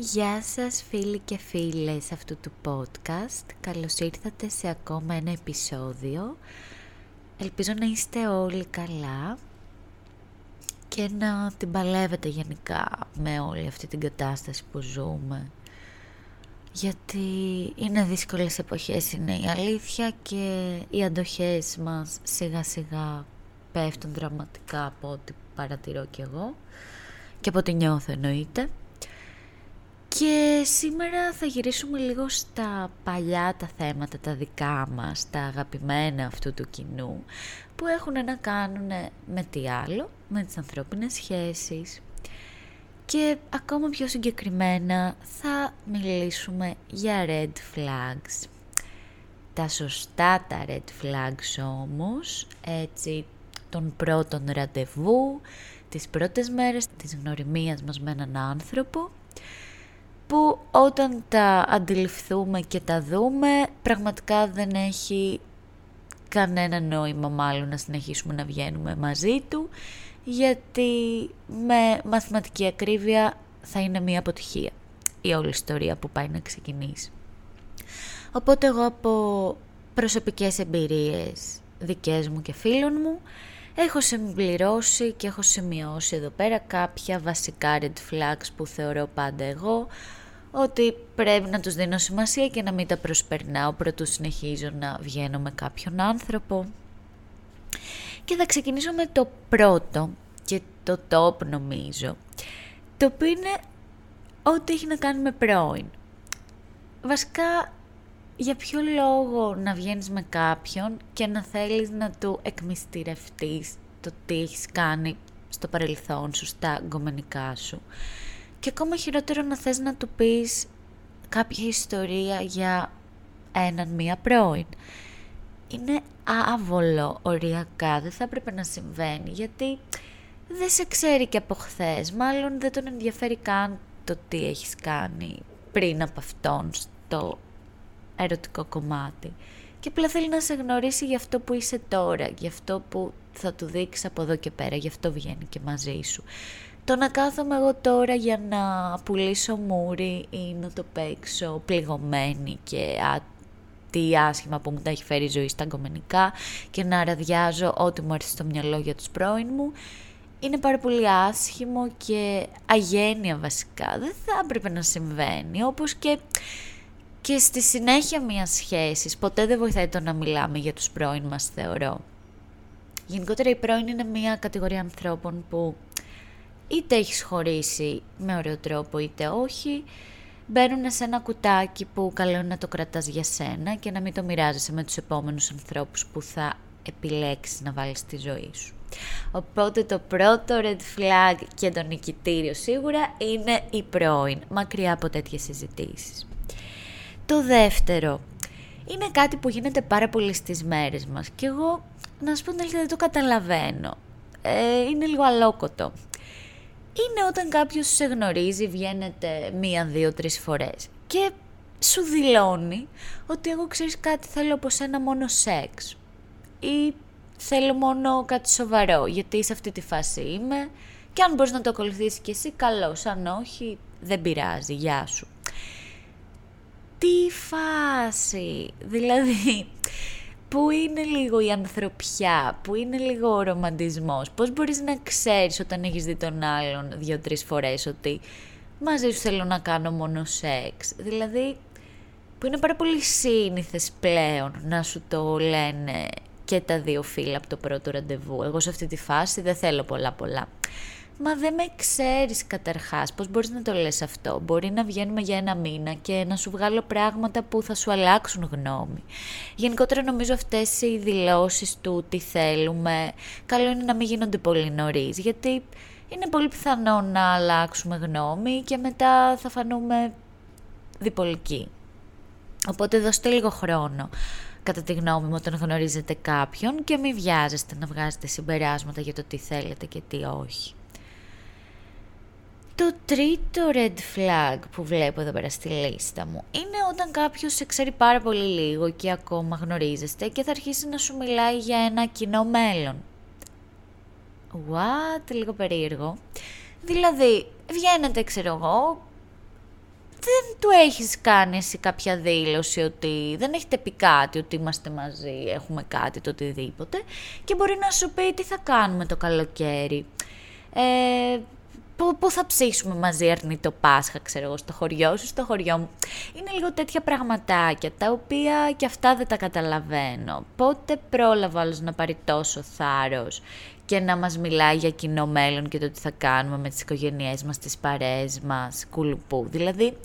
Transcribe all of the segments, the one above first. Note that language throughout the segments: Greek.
Γεια σας φίλοι και φίλες αυτού του podcast. Καλώς ήρθατε σε ακόμα ένα επεισόδιο. Ελπίζω να είστε όλοι καλά και να την παλεύετε γενικά με όλη αυτή την κατάσταση που ζούμε. Γιατί είναι δύσκολες εποχές είναι η αλήθεια και οι αντοχές μας σιγά σιγά πέφτουν δραματικά από ό,τι παρατηρώ κι εγώ και από ό,τι νιώθω εννοείται. Και σήμερα θα γυρίσουμε λίγο στα παλιά τα θέματα, τα δικά μας, τα αγαπημένα αυτού του κοινού, που έχουν να κάνουν με τι άλλο, με τις ανθρώπινες σχέσεις. Και ακόμα πιο συγκεκριμένα θα μιλήσουμε για red flags. Τα σωστά τα red flags όμως, έτσι των πρώτων ραντεβού, τις πρώτες μέρες της γνωριμίας μας με έναν άνθρωπο, που όταν τα αντιληφθούμε και τα δούμε πραγματικά δεν έχει κανένα νόημα μάλλον να συνεχίσουμε να βγαίνουμε μαζί του γιατί με μαθηματική ακρίβεια θα είναι μια αποτυχία η όλη ιστορία που πάει να ξεκινήσει. Οπότε εγώ από προσωπικές εμπειρίες δικές μου και φίλων μου έχω συμπληρώσει και έχω σημειώσει εδώ πέρα κάποια βασικά red flags που θεωρώ πάντα εγώ ότι πρέπει να τους δίνω σημασία και να μην τα προσπερνάω πρωτού συνεχίζω να βγαίνω με κάποιον άνθρωπο. Και θα ξεκινήσω με το πρώτο και το top νομίζω, το οποίο είναι ό,τι έχει να κάνει με πρώην. Βασικά, για ποιο λόγο να βγαίνεις με κάποιον και να θέλεις να του εκμυστηρευτείς το τι έχεις κάνει στο παρελθόν σου, στα γκομενικά σου; Και ακόμα χειρότερο να θες να του πεις κάποια ιστορία για έναν μία πρώην. Είναι άβολο οριακά, δεν θα έπρεπε να συμβαίνει, γιατί δεν σε ξέρει και από χθες. Μάλλον δεν τον ενδιαφέρει καν το τι έχεις κάνει πριν από αυτόν στο ερωτικό κομμάτι. Και απλά θέλει να σε γνωρίσει για αυτό που είσαι τώρα, για αυτό που θα του δείξεις από εδώ και πέρα, γι' αυτό βγαίνει και μαζί σου. Το να κάθομαι εγώ τώρα για να πουλήσω μούρι ή να το παίξω πληγωμένη και α, τι άσχημα που μου τα έχει φέρει η ζωή στα γκομενικά και να ραδιάζω ό,τι μου έρθει στο μυαλό για τους πρώην μου, είναι πάρα πολύ άσχημο και αγένεια βασικά. Δεν θα έπρεπε να συμβαίνει, όπως και, και στη συνέχεια μιας σχέσης. Ποτέ δεν βοηθάει το να μιλάμε για τους πρώην μας, θεωρώ. Γενικότερα η πρώην είναι μια κατηγορία ανθρώπων που είτε έχεις χωρίσει με ωραίο τρόπο είτε όχι, μπαίνουν σε ένα κουτάκι που καλό είναι να το κρατάς για σένα και να μην το μοιράζεσαι με τους επόμενους ανθρώπους που θα επιλέξεις να βάλεις στη ζωή σου. Οπότε το πρώτο red flag και το νικητήριο σίγουρα είναι η πρώην, μακριά από τέτοιες συζητήσεις. Το δεύτερο είναι κάτι που γίνεται πάρα πολύ στις μέρες μας και εγώ να σου πω δεν το καταλαβαίνω. Ε, είναι λίγο αλόκοτο είναι όταν κάποιος σε γνωρίζει, βγαίνετε μία, δύο, τρεις φορές και σου δηλώνει ότι εγώ ξέρεις κάτι θέλω από σένα μόνο σεξ ή θέλω μόνο κάτι σοβαρό γιατί σε αυτή τη φάση είμαι και αν μπορείς να το ακολουθήσεις κι εσύ καλώς, αν όχι δεν πειράζει, γεια σου. Τι φάση, δηλαδή Πού είναι λίγο η ανθρωπιά, πού είναι λίγο ο ρομαντισμός, πώς μπορείς να ξέρεις όταν έχεις δει τον άλλον δύο-τρεις φορές ότι μαζί σου θέλω να κάνω μόνο σεξ. Δηλαδή, που είναι πάρα πολύ σύνηθες πλέον να σου το λένε και τα δύο φύλλα από το πρώτο ραντεβού. Εγώ σε αυτή τη φάση δεν θέλω πολλά πολλά. Μα δεν με ξέρεις καταρχάς, πώς μπορείς να το λες αυτό; Μπορεί να βγαίνουμε για ένα μήνα και να σου βγάλω πράγματα που θα σου αλλάξουν γνώμη. Γενικότερα νομίζω αυτές οι δηλώσεις του τι θέλουμε, καλό είναι να μην γίνονται πολύ νωρίς, γιατί είναι πολύ πιθανό να αλλάξουμε γνώμη και μετά θα φανούμε διπολικοί. Οπότε δώστε λίγο χρόνο κατά τη γνώμη μου όταν γνωρίζετε κάποιον και μην βιάζεστε να βγάζετε συμπεράσματα για το τι θέλετε και τι όχι. Το τρίτο red flag που βλέπω εδώ πέρα στη λίστα μου είναι όταν κάποιος σε ξέρει πάρα πολύ λίγο και ακόμα γνωρίζεστε και θα αρχίσει να σου μιλάει για ένα κοινό μέλλον. What? Λίγο περίεργο. Δηλαδή, βγαίνετε, ξέρω εγώ, δεν του έχεις κάνει εσύ κάποια δήλωση ότι δεν έχετε πει κάτι, ότι είμαστε μαζί, έχουμε κάτι, το οτιδήποτε και μπορεί να σου πει τι θα κάνουμε το καλοκαίρι. Ε, πού θα ψήσουμε μαζί αρνή το Πάσχα, ξέρω εγώ, στο χωριό σου, στο χωριό μου. Είναι λίγο τέτοια πραγματάκια, τα οποία και αυτά δεν τα καταλαβαίνω. Πότε πρόλαβα άλλος να πάρει τόσο θάρρος και να μας μιλάει για κοινό μέλλον και το τι θα κάνουμε με τις οικογένειές μας, τις παρέες μας, κουλουπού. Δηλαδή,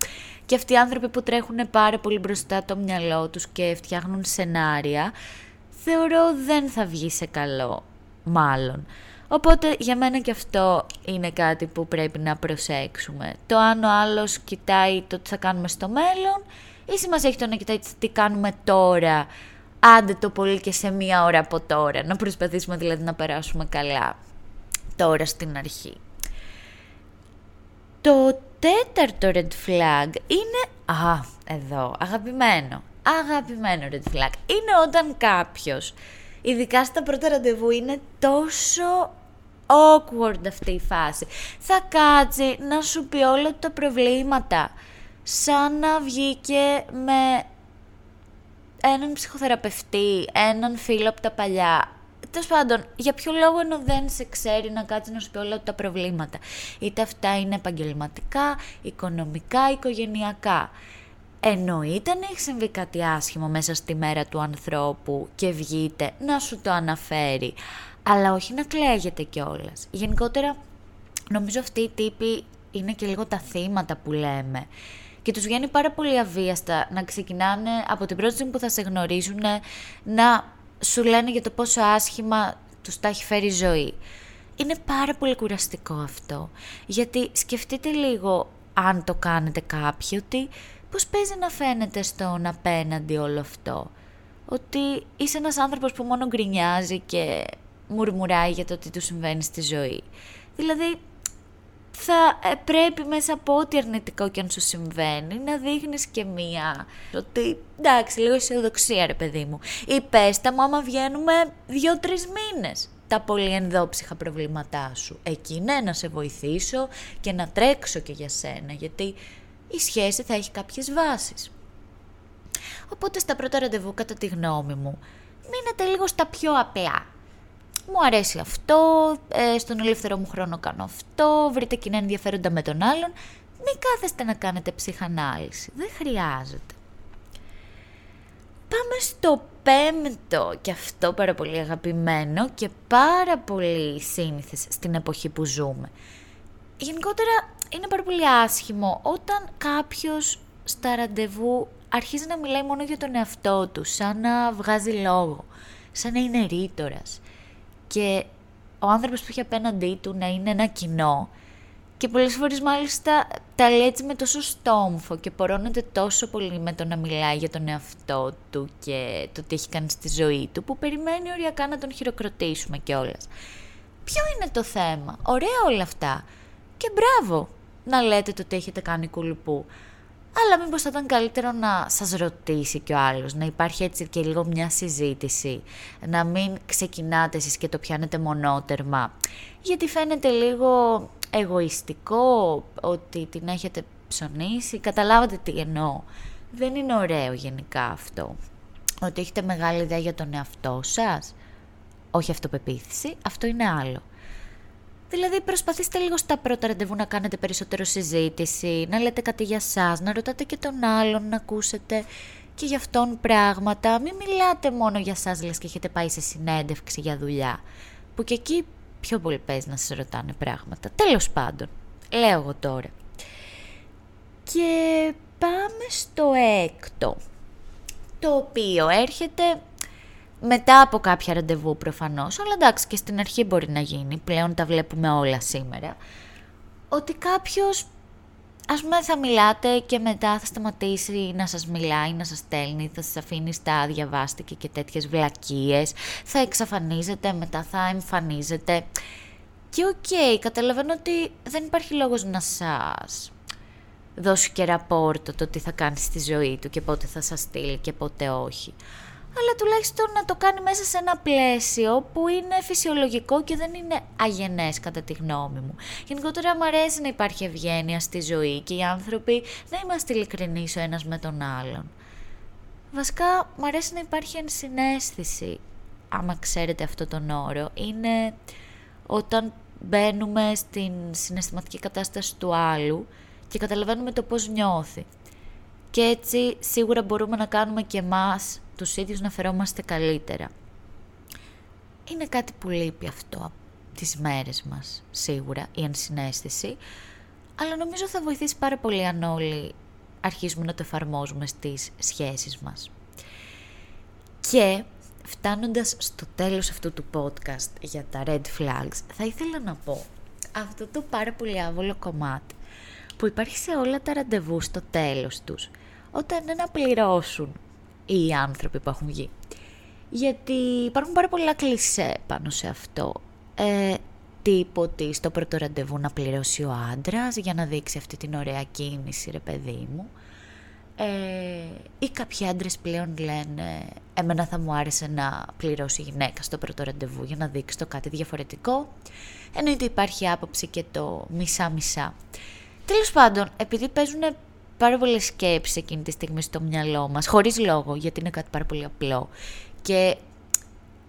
και αυτοί οι άνθρωποι που τρέχουν πάρα πολύ μπροστά το μυαλό τους και φτιάχνουν σενάρια, θεωρώ δεν θα βγει σε καλό, μάλλον. Οπότε για μένα και αυτό είναι κάτι που πρέπει να προσέξουμε. Το αν ο άλλος κοιτάει το τι θα κάνουμε στο μέλλον ή σημασία έχει το να κοιτάει τι κάνουμε τώρα, άντε το πολύ και σε μία ώρα από τώρα. Να προσπαθήσουμε δηλαδή να περάσουμε καλά τώρα στην αρχή. Το τέταρτο red flag είναι... Α, εδώ, αγαπημένο. Αγαπημένο red flag. Είναι όταν κάποιος, ειδικά στα πρώτα ραντεβού, είναι τόσο awkward αυτή η φάση. Θα κάτσει να σου πει όλα τα προβλήματα. Σαν να βγήκε με έναν ψυχοθεραπευτή, έναν φίλο από τα παλιά. Τέλος πάντων, για ποιο λόγο ενώ δεν σε ξέρει να κάτσει να σου πει όλα τα προβλήματα; Είτε αυτά είναι επαγγελματικά, οικονομικά, οικογενειακά. Εννοείται να έχει συμβεί κάτι άσχημο μέσα στη μέρα του ανθρώπου και βγείτε να σου το αναφέρει αλλά όχι να κλαίγεται κιόλας. Γενικότερα, νομίζω αυτοί οι τύποι είναι και λίγο τα θύματα που λέμε. Και τους βγαίνει πάρα πολύ αβίαστα να ξεκινάνε από την πρώτη στιγμή που θα σε γνωρίζουν να σου λένε για το πόσο άσχημα τους τα έχει φέρει η ζωή. Είναι πάρα πολύ κουραστικό αυτό. Γιατί σκεφτείτε λίγο αν το κάνετε κάποιοι ότι πώς παίζει να φαίνεται στον απέναντι όλο αυτό. Ότι είσαι ένας άνθρωπος που μόνο γκρινιάζει και μουρμουράει για το τι του συμβαίνει στη ζωή. Δηλαδή, θα ε, πρέπει μέσα από ό,τι αρνητικό και αν σου συμβαίνει να δείχνεις και μία ότι εντάξει λίγο αισιοδοξία ρε παιδί μου. Ή πες τα μου άμα βγαίνουμε δύο-τρεις μήνες τα πολύ ενδόψυχα προβλήματά σου. Εκεί ναι να σε βοηθήσω και να τρέξω και για σένα γιατί η σχέση θα έχει κάποιες βάσεις. Οπότε στα πρώτα ραντεβού κατά τη γνώμη μου μείνετε λίγο στα πιο απεά μου αρέσει αυτό, ε, στον ελεύθερο μου χρόνο κάνω αυτό, βρείτε κοινά ενδιαφέροντα με τον άλλον. Μην κάθεστε να κάνετε ψυχανάλυση, δεν χρειάζεται. Πάμε στο πέμπτο και αυτό πάρα πολύ αγαπημένο και πάρα πολύ σύνηθες στην εποχή που ζούμε. Γενικότερα είναι πάρα πολύ άσχημο όταν κάποιος στα ραντεβού αρχίζει να μιλάει μόνο για τον εαυτό του, σαν να βγάζει λόγο, σαν να είναι ρήτορας και ο άνθρωπος που έχει απέναντί του να είναι ένα κοινό και πολλές φορές μάλιστα τα λέει έτσι με τόσο στόμφο και πορώνεται τόσο πολύ με το να μιλάει για τον εαυτό του και το τι έχει κάνει στη ζωή του που περιμένει οριακά να τον χειροκροτήσουμε κιόλας. Ποιο είναι το θέμα, ωραία όλα αυτά και μπράβο να λέτε το τι έχετε κάνει κουλουπού. Αλλά μήπως θα ήταν καλύτερο να σας ρωτήσει κι ο άλλος, να υπάρχει έτσι και λίγο μια συζήτηση, να μην ξεκινάτε εσείς και το πιάνετε μονότερμα, γιατί φαίνεται λίγο εγωιστικό ότι την έχετε ψωνίσει, καταλάβατε τι εννοώ. Δεν είναι ωραίο γενικά αυτό. Ότι έχετε μεγάλη ιδέα για τον εαυτό σας, όχι αυτοπεποίθηση, αυτό είναι άλλο. Δηλαδή προσπαθήστε λίγο στα πρώτα ραντεβού να κάνετε περισσότερο συζήτηση, να λέτε κάτι για σας, να ρωτάτε και τον άλλον, να ακούσετε και για αυτόν πράγματα. Μην μιλάτε μόνο για σας λες και έχετε πάει σε συνέντευξη για δουλειά, που και εκεί πιο πολύ παίζει να σας ρωτάνε πράγματα. Τέλος πάντων, λέω εγώ τώρα. Και πάμε στο έκτο, το οποίο έρχεται μετά από κάποια ραντεβού προφανώς, αλλά εντάξει και στην αρχή μπορεί να γίνει, πλέον τα βλέπουμε όλα σήμερα, ότι κάποιος ας πούμε θα μιλάτε και μετά θα σταματήσει να σας μιλάει, να σας στέλνει, θα σας αφήνει στα διαβάστηκε και τέτοιες βλακίες, θα εξαφανίζεται, μετά θα εμφανίζεται. Και OK, okay, καταλαβαίνω ότι δεν υπάρχει λόγος να σας δώσει και ραπόρτο το τι θα κάνει στη ζωή του και πότε θα σας στείλει και πότε όχι. Αλλά τουλάχιστον να το κάνει μέσα σε ένα πλαίσιο που είναι φυσιολογικό και δεν είναι αγενές κατά τη γνώμη μου. Γενικότερα μου αρέσει να υπάρχει ευγένεια στη ζωή και οι άνθρωποι δεν είμαστε ειλικρινεί ο ένας με τον άλλον. Βασικά μου αρέσει να υπάρχει ενσυναίσθηση, άμα ξέρετε αυτό τον όρο. Είναι όταν μπαίνουμε στην συναισθηματική κατάσταση του άλλου και καταλαβαίνουμε το πώς νιώθει. Και έτσι σίγουρα μπορούμε να κάνουμε και εμάς τους ίδιους να φερόμαστε καλύτερα. Είναι κάτι που λείπει αυτό τις μέρες μας, σίγουρα, η ενσυναίσθηση, αλλά νομίζω θα βοηθήσει πάρα πολύ αν όλοι αρχίσουμε να το εφαρμόζουμε στις σχέσεις μας. Και φτάνοντας στο τέλος αυτού του podcast για τα red flags, θα ήθελα να πω αυτό το πάρα πολύ άβολο κομμάτι που υπάρχει σε όλα τα ραντεβού στο τέλος τους, όταν είναι να πληρώσουν οι άνθρωποι που έχουν βγει. Γιατί υπάρχουν πάρα πολλά κλισέ πάνω σε αυτό. Ε, τύπο ότι στο πρώτο ραντεβού να πληρώσει ο άντρας για να δείξει αυτή την ωραία κίνηση, ρε παιδί μου. Ε, ή κάποιοι άντρες πλέον λένε εμένα θα μου άρεσε να πληρώσει η γυναίκα στο πρώτο ραντεβού για να δείξει το κάτι διαφορετικό. Εννοείται υπάρχει άποψη και το μισά-μισά. Τέλος πάντων, επειδή παίζουν πάρα πολλές σκέψεις εκείνη τη στιγμή στο μυαλό μας, χωρίς λόγο, γιατί είναι κάτι πάρα πολύ απλό. Και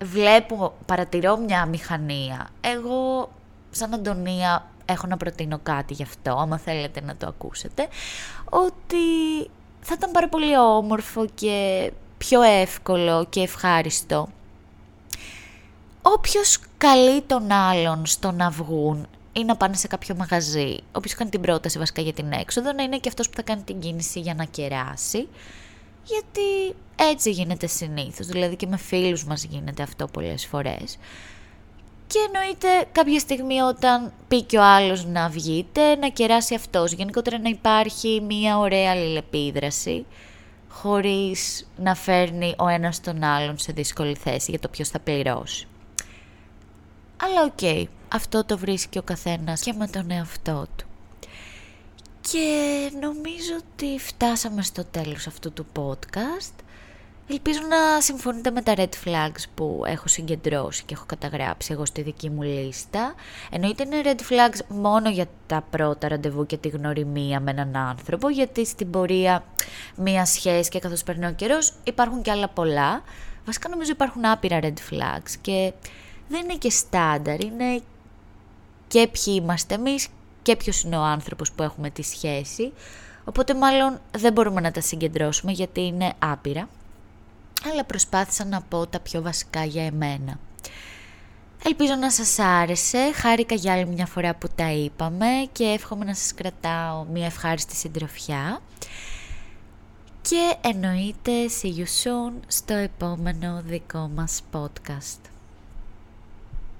βλέπω, παρατηρώ μια μηχανία. Εγώ, σαν Αντωνία, έχω να προτείνω κάτι γι' αυτό, άμα θέλετε να το ακούσετε, ότι θα ήταν πάρα πολύ όμορφο και πιο εύκολο και ευχάριστο όποιος καλεί τον άλλον στο να βγουν ή να πάνε σε κάποιο μαγαζί, όποιος κάνει την πρόταση βασικά για την έξοδο, να είναι και αυτός που θα κάνει την κίνηση για να κεράσει, γιατί έτσι γίνεται συνήθως, δηλαδή και με φίλους μας γίνεται αυτό πολλές φορές. Και εννοείται κάποια στιγμή όταν πει και ο άλλος να βγείτε, να κεράσει αυτός. Γενικότερα να υπάρχει μια ωραία αλληλεπίδραση, χωρίς να φέρνει ο ένας τον άλλον σε δύσκολη θέση για το ποιος θα πληρώσει. Αλλά οκ, αυτό το βρίσκει ο καθένας και με τον εαυτό του. Και νομίζω ότι φτάσαμε στο τέλος αυτού του podcast. Ελπίζω να συμφωνείτε με τα red flags που έχω συγκεντρώσει και έχω καταγράψει εγώ στη δική μου λίστα. Εννοείται είναι red flags μόνο για τα πρώτα ραντεβού και τη γνωριμία με έναν άνθρωπο, γιατί στην πορεία μία σχέση και καθώς περνάει ο καιρός υπάρχουν και άλλα πολλά. Βασικά νομίζω υπάρχουν άπειρα red flags και δεν είναι και στάνταρ, είναι και ποιοι είμαστε εμείς και ποιος είναι ο άνθρωπος που έχουμε τη σχέση. Οπότε μάλλον δεν μπορούμε να τα συγκεντρώσουμε γιατί είναι άπειρα. Αλλά προσπάθησα να πω τα πιο βασικά για εμένα. Ελπίζω να σας άρεσε, χάρηκα για άλλη μια φορά που τα είπαμε και εύχομαι να σας κρατάω μια ευχάριστη συντροφιά. Και εννοείται see you soon στο επόμενο δικό μας podcast.